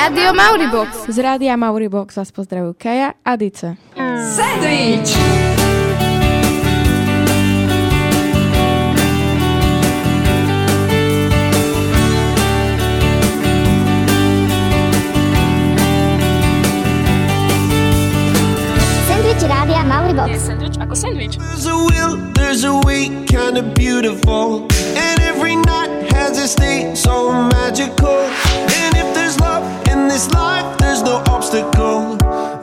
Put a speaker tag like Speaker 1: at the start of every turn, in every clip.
Speaker 1: Rádio Mauribox.
Speaker 2: Z Rádia Mauribox vás pozdravujú Kaja a Dice.
Speaker 1: Sandwich!
Speaker 3: Sandwich Rádia Mauribox.
Speaker 4: Sandwich ako sandwich.
Speaker 5: There's a will, there's a way, kinda beautiful. And every night has its day, so magical. And if there's love this life, there's no obstacle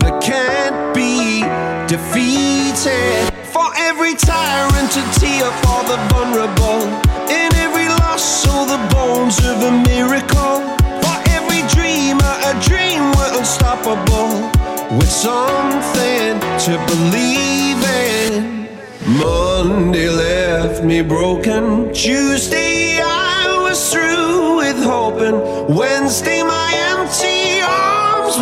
Speaker 5: that can't be defeated. For every tyrant to tear for the vulnerable. In every loss, all the bones of a miracle. For every dreamer, a dream we're unstoppable. With something to believe in. Monday left me broken. Tuesday I was through with hoping. Wednesday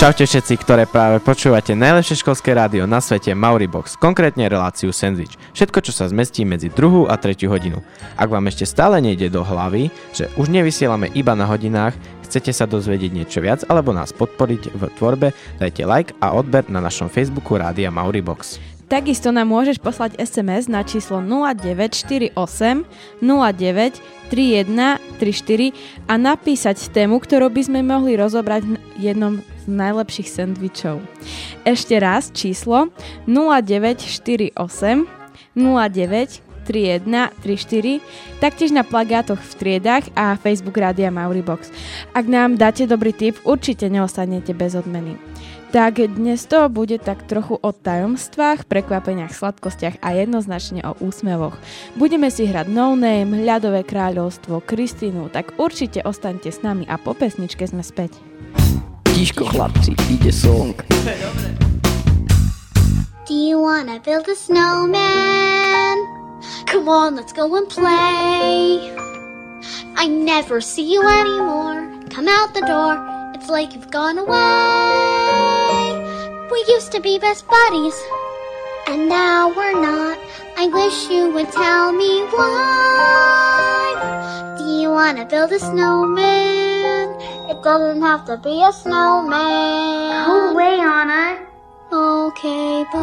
Speaker 6: Čaute všetci, ktoré práve počúvate najlepšie školské rádio na svete Mauribox, konkrétne reláciu Sandwich. Všetko, čo sa zmestí medzi druhú a tretiu hodinu. Ak vám ešte stále nejde do hlavy, že už nevysielame iba na hodinách, chcete sa dozvedieť niečo viac alebo nás podporiť v tvorbe, dajte like a odber na našom Facebooku Rádia Mauribox.
Speaker 2: Takisto nám môžeš poslať SMS na číslo 0948 09 31 34 a napísať tému, ktorú by sme mohli rozobrať v jednom najlepších sendvičov. Ešte raz číslo 0948 09 31 34, taktiež na plagátoch v triedách a Facebook Rádia Mauribox. Ak nám dáte dobrý tip, určite neostanete bez odmeny. Tak dnes to bude tak trochu o tajomstvách, prekvapeniach, sladkostiach a jednoznačne o úsmevoch. Budeme si hrať No Name, Ľadové kráľovstvo, Kristínu, tak určite ostaňte s nami a po pesničke sme späť.
Speaker 7: Chlapci, ide song.
Speaker 3: Do you wanna build a snowman? Come on, let's go and play. I never see you anymore. Come out the door, it's like you've gone away. We used to be best buddies, and now we're not. I wish you would tell me why. Do you wanna build a snowman? It doesn't have to be a snowman. Go away, Anna. Okay, bye.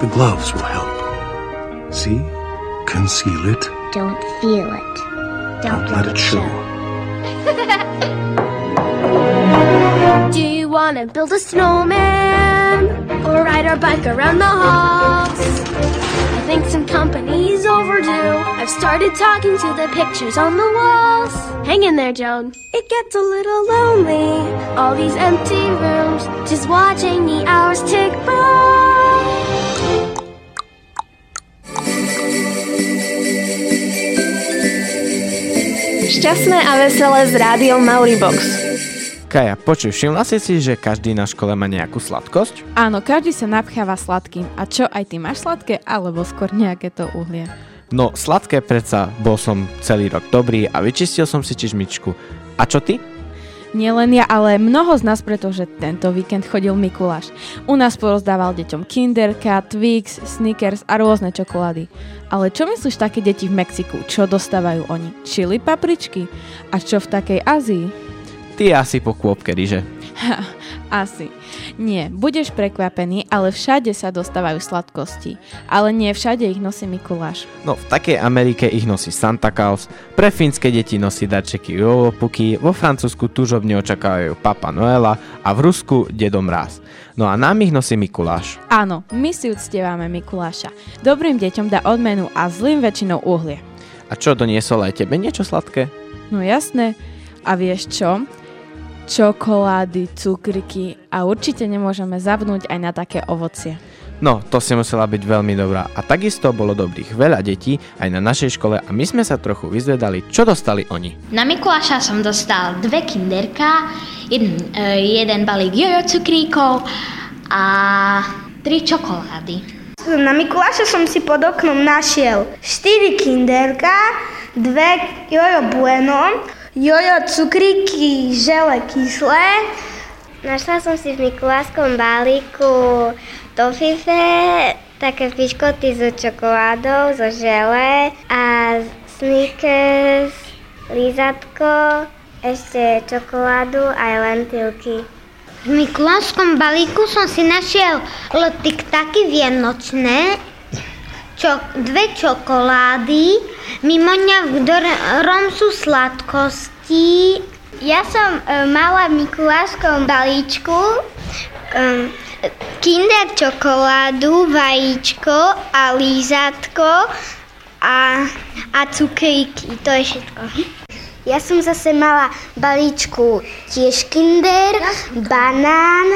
Speaker 8: The gloves will help. See? Conceal it.
Speaker 3: Don't feel it.
Speaker 8: Don't let it show.
Speaker 3: Do you want to build a snowman or ride our bike around the halls? I think some company's overdue. I've started talking to the pictures on the walls. Hang in there, Joan. It gets a little lonely. All these empty rooms, just watching the hours tick by.
Speaker 1: Šťastné a veselé s Rádiom Mauribox.
Speaker 6: Kaja, počuj, všimla si si, že každý na škole má nejakú sladkosť?
Speaker 2: Áno, každý sa napcháva sladkým. A čo, aj ty máš sladké? Alebo skôr nejaké to uhlie?
Speaker 6: No, sladké predsa, bol som celý rok dobrý a vyčistil som si čižmičku. A čo ty?
Speaker 2: Nielen ja, ale mnoho z nás, pretože tento víkend chodil Mikuláš. U nás porozdával deťom Kinderka, Twix, Snickers a rôzne čokolády. Ale čo myslíš také deti v Mexiku? Čo dostávajú oni? Čili papričky? A čo v takej Ázii?
Speaker 6: Ty asi po kôpke ryže.
Speaker 2: Ha, asi. Nie, budeš prekvapený, ale všade sa dostávajú sladkosti. Ale nie všade ich nosí Mikuláš.
Speaker 6: No, v takej Amerike ich nosí Santa Claus, pre fínske deti nosí darčeky Jovopuky, vo Francúzsku tužobne očakávajú Papa Noela a v Rusku Dedo Mráz. No a nám ich nosí Mikuláš.
Speaker 2: Áno, my si uctievame Mikuláša. Dobrým deťom dá odmenu a zlým väčšinou uhlie.
Speaker 6: A čo, doniesol aj tebe niečo sladké?
Speaker 2: No jasné. A vieš čo? Čokolády, cukriky a určite nemôžeme zabnúť aj na také ovocie.
Speaker 6: No, to si musela byť veľmi dobrá. A takisto bolo dobrých veľa detí aj na našej škole a my sme sa trochu vyzvedali, čo dostali oni.
Speaker 9: Na Mikuláša som dostal dve kinderka,
Speaker 3: jeden, e, jeden balík jojo cukríkov a tri čokolády.
Speaker 4: Na Mikuláša som si pod oknom našiel 4 kinderka, dve jojo bueno, jojo cukríky žele kyslé.
Speaker 9: Našla som si v Mikulášskom balíku tofife, také piškoty so čokoládou, zo žele a Snickers, lízatko, ešte čokoládu aj lentilky.
Speaker 3: V Mikulášskom balíku som si našiel tiktaky vianočné, čo, dve čokolády, mimo mňa v ktorom sú sladkosti.
Speaker 9: Ja som e, mala v Mikulášskom balíčku um, kinder čokoládu, vajíčko a lízatko a, a cukríky. To je všetko.
Speaker 4: Ja som zase mala balíčku tiež kinder, banán,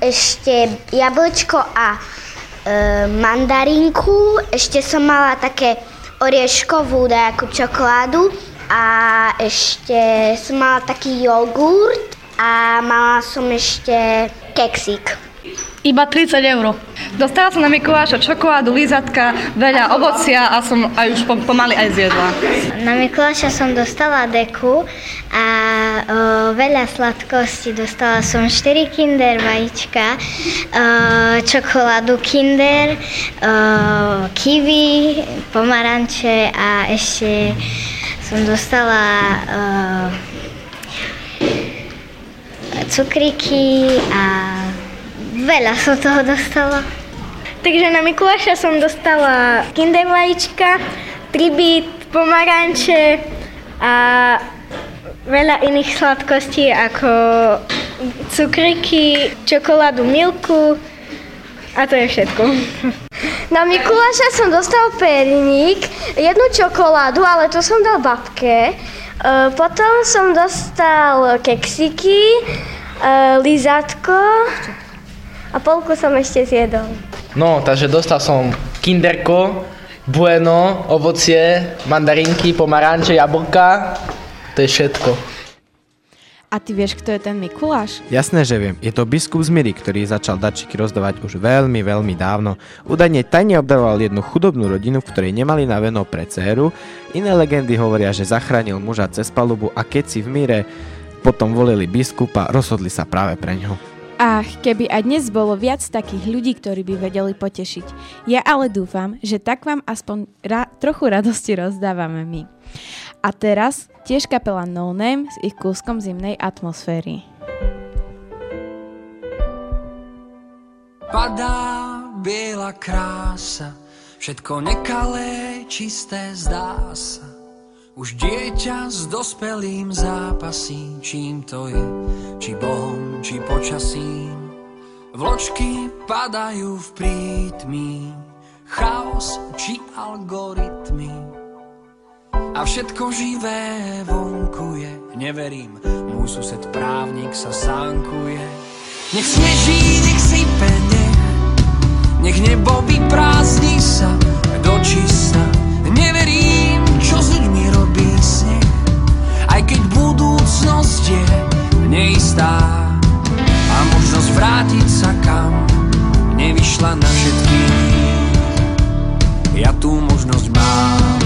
Speaker 4: ešte jablčko a e, mandarinku. Ešte som mala také orieškovú nejakú čokoládu a ešte som mala taký jogurt a mala som ešte keksík.
Speaker 10: Iba 30 eur. Dostala som na Mikuláša čokoládu, lízatka, veľa ovocia a som aj už pomaly aj zjedla.
Speaker 9: Na Mikuláša som dostala deku a o, veľa sladkosti. Dostala som 4 kinder vajíčka, o, čokoládu kinder, o, kiwi, pomaranče a ešte som dostala o, cukriky a Veľa som toho dostala.
Speaker 4: Takže na Mikuláša som dostala kinder vajíčka, tribit, pomaranče a veľa iných sladkostí ako cukriky, čokoládu milku a to je všetko. Na Mikuláša som dostal perník, jednu čokoládu, ale to som dal babke. E, potom som dostal keksiky, e, lizatko, a polku som ešte zjedol.
Speaker 7: No, takže dostal som kinderko, bueno, ovocie, mandarinky, pomaranče, jablka. To je všetko.
Speaker 2: A ty vieš, kto je ten Mikuláš?
Speaker 6: Jasné, že viem. Je to biskup z Miry, ktorý začal dačiky rozdávať už veľmi, veľmi dávno. Údajne tajne obdaroval jednu chudobnú rodinu, v ktorej nemali na veno pre dceru. Iné legendy hovoria, že zachránil muža cez palubu a keď si v Mire potom volili biskupa, rozhodli sa práve pre ňo.
Speaker 2: Ach, keby aj dnes bolo viac takých ľudí, ktorí by vedeli potešiť. Ja ale dúfam, že tak vám aspoň ra- trochu radosti rozdávame my. A teraz tiež kapela No Name s ich kúskom zimnej atmosféry.
Speaker 11: Padá biela krása, všetko nekalé, čisté zdá sa. Už dieťa s dospelým zápasí, čím to je, či Bohom, či počasím. Vločky padajú v prítmi, chaos či algoritmy. A všetko živé vonkuje, neverím, môj sused právnik sa sánkuje. Nech sneží, nech sype, nech, nech nebo vyprázdni sa do čista. Neistá a možnosť vrátiť sa kam nevyšla na všetkých. Ja tú možnosť mám.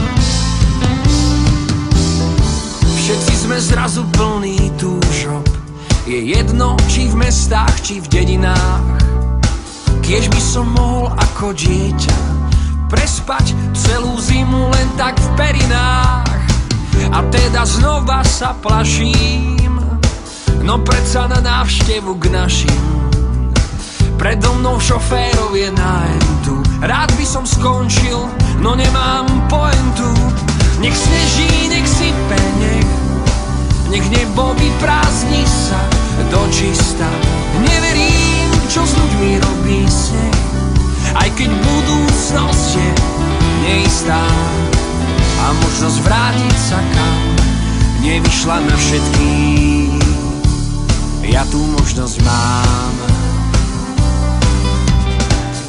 Speaker 11: Všetci sme zrazu plní túžob, je jedno, či v mestách, či v dedinách. Kiež by som mohol ako dieťa prespať celú zimu len tak v perinách. A teda znova sa plaším, no predsa na návštevu k našim. Predo mnou šoférov je nájdu, rád by som skončil, no nemám pointu. Nech sneží, nech sype, nech, nech nebo vyprázdni sa do. Neverím, čo s ľuďmi robí sneh, aj keď budúcnosť je neistá a možnosť vrátiť sa kam nevyšla na všetkých. Ja tú možnosť mám.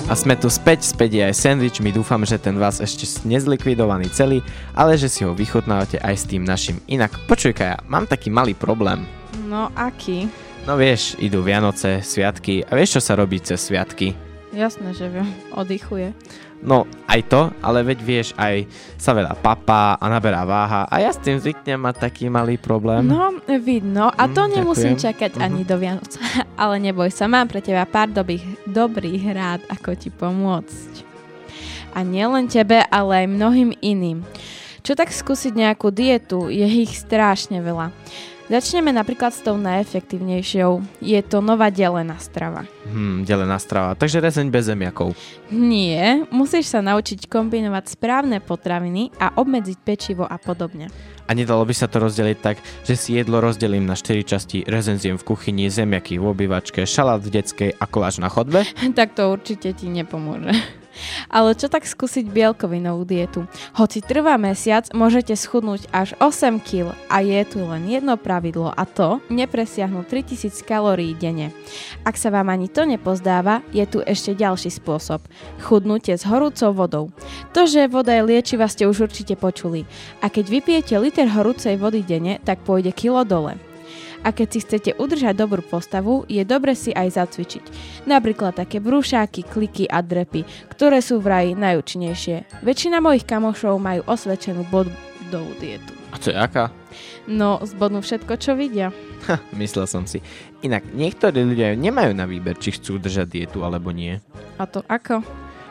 Speaker 6: A sme tu späť, späť je aj sandwich, my dúfam, že ten vás ešte nezlikvidovaný celý, ale že si ho vychutnávate aj s tým našim. Inak, počuj Kaja, mám taký malý problém.
Speaker 2: No, aký?
Speaker 6: No vieš, idú Vianoce, sviatky a vieš, čo sa robí cez sviatky?
Speaker 2: Jasné, že viem. Oddychuje.
Speaker 6: No, aj to, ale veď vieš, aj sa veľa papá a naberá váha a ja s tým zvyknem mať taký malý problém.
Speaker 2: No, vidno. A to
Speaker 6: Mm,
Speaker 2: nemusím
Speaker 6: ďakujem.
Speaker 2: čakať ani do Vianoc. Ale neboj sa, mám pre teba pár dobrých, dobrých rád, ako ti pomôcť. A nielen tebe, ale aj mnohým iným. Čo tak skúsiť nejakú dietu, je ich strašne veľa. Začneme napríklad s tou najefektívnejšou. Je to nová delená strava.
Speaker 6: Hm, delená strava, takže rezeň bez zemiakov.
Speaker 2: Nie, musíš sa naučiť kombinovať správne potraviny a obmedziť pečivo a podobne.
Speaker 6: A nedalo by sa to rozdeliť tak, že si jedlo rozdelím na 4 časti, rezeň zjem v kuchyni, zemiaky v obývačke, šalát v detskej a koláč na chodbe?
Speaker 2: tak to určite ti nepomôže. Ale čo tak skúsiť bielkovinovú dietu? Hoci trvá mesiac, môžete schudnúť až 8 kg a je tu len jedno pravidlo a to nepresiahnuť 3000 kalórií denne. Ak sa vám ani to nepozdáva, je tu ešte ďalší spôsob. Chudnutie s horúcou vodou. To, že voda je liečivá, ste už určite počuli. A keď vypijete liter horúcej vody denne, tak pôjde kilo dole. A keď si chcete udržať dobrú postavu, je dobre si aj zacvičiť. Napríklad také brúšáky, kliky a drepy, ktoré sú vraj najúčinnejšie. Väčšina mojich kamošov majú osvedčenú bodovú dietu.
Speaker 6: A to je aká?
Speaker 2: No, zbodnú všetko, čo vidia.
Speaker 6: Ha, myslel som si. Inak niektorí ľudia nemajú na výber, či chcú držať dietu alebo nie.
Speaker 2: A to ako?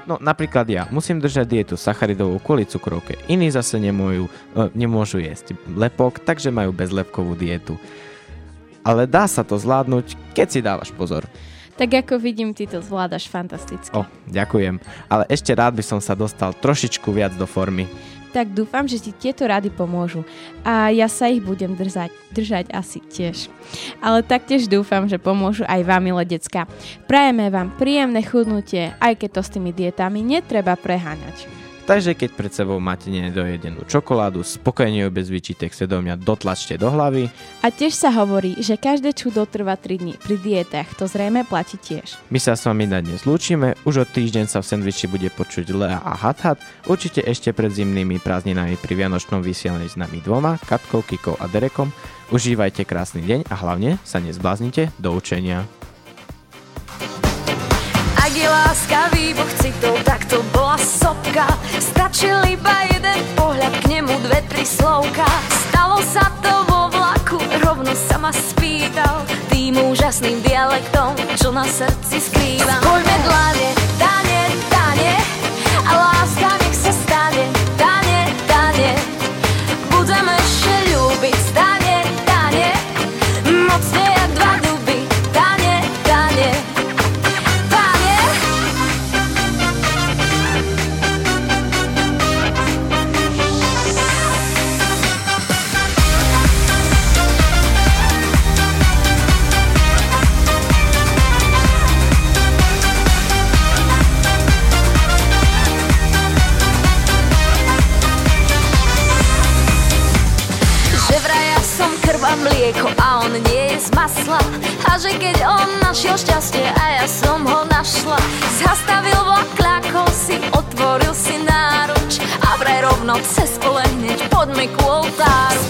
Speaker 6: No napríklad ja musím držať dietu sacharidovú kvôli cukrovke, iní zase nemôžu, e, nemôžu jesť lepok, takže majú bezlepkovú dietu. Ale dá sa to zvládnuť, keď si dávaš pozor.
Speaker 2: Tak ako vidím, ty to zvládaš fantasticky.
Speaker 6: O, ďakujem. Ale ešte rád by som sa dostal trošičku viac do formy.
Speaker 2: Tak dúfam, že ti tieto rady pomôžu. A ja sa ich budem držať, držať asi tiež. Ale taktiež dúfam, že pomôžu aj vám, milé decka. Prajeme vám príjemné chudnutie, aj keď to s tými dietami netreba preháňať.
Speaker 6: Takže keď pred sebou máte nedojedenú čokoládu, spokojne ju bez výčitek svedomia dotlačte do hlavy.
Speaker 2: A tiež sa hovorí, že každé čudo trvá 3 dní. Pri dietách to zrejme platí tiež.
Speaker 6: My sa s vami na dnes lúčime, už o týždeň sa v sendviči bude počuť Lea a Hat Hat, určite ešte pred zimnými prázdninami pri Vianočnom vysielaní s nami dvoma, Katkou, Kikou a Derekom. Užívajte krásny deň a hlavne sa nezbláznite do učenia.
Speaker 12: Ak je láska výbuch citov, tak to bola sopka. Stačil iba jeden pohľad, k nemu dve, tri slovka. Stalo sa to vo vlaku, rovno sa ma spýtal. Tým úžasným dialektom, čo na srdci skrývam. Spojme dlane, masla A že keď on našiel šťastie a ja som ho našla Zastavil vlak, kľakol si, otvoril si náruč A vraj rovno cez pole hneď poďme ku oltáru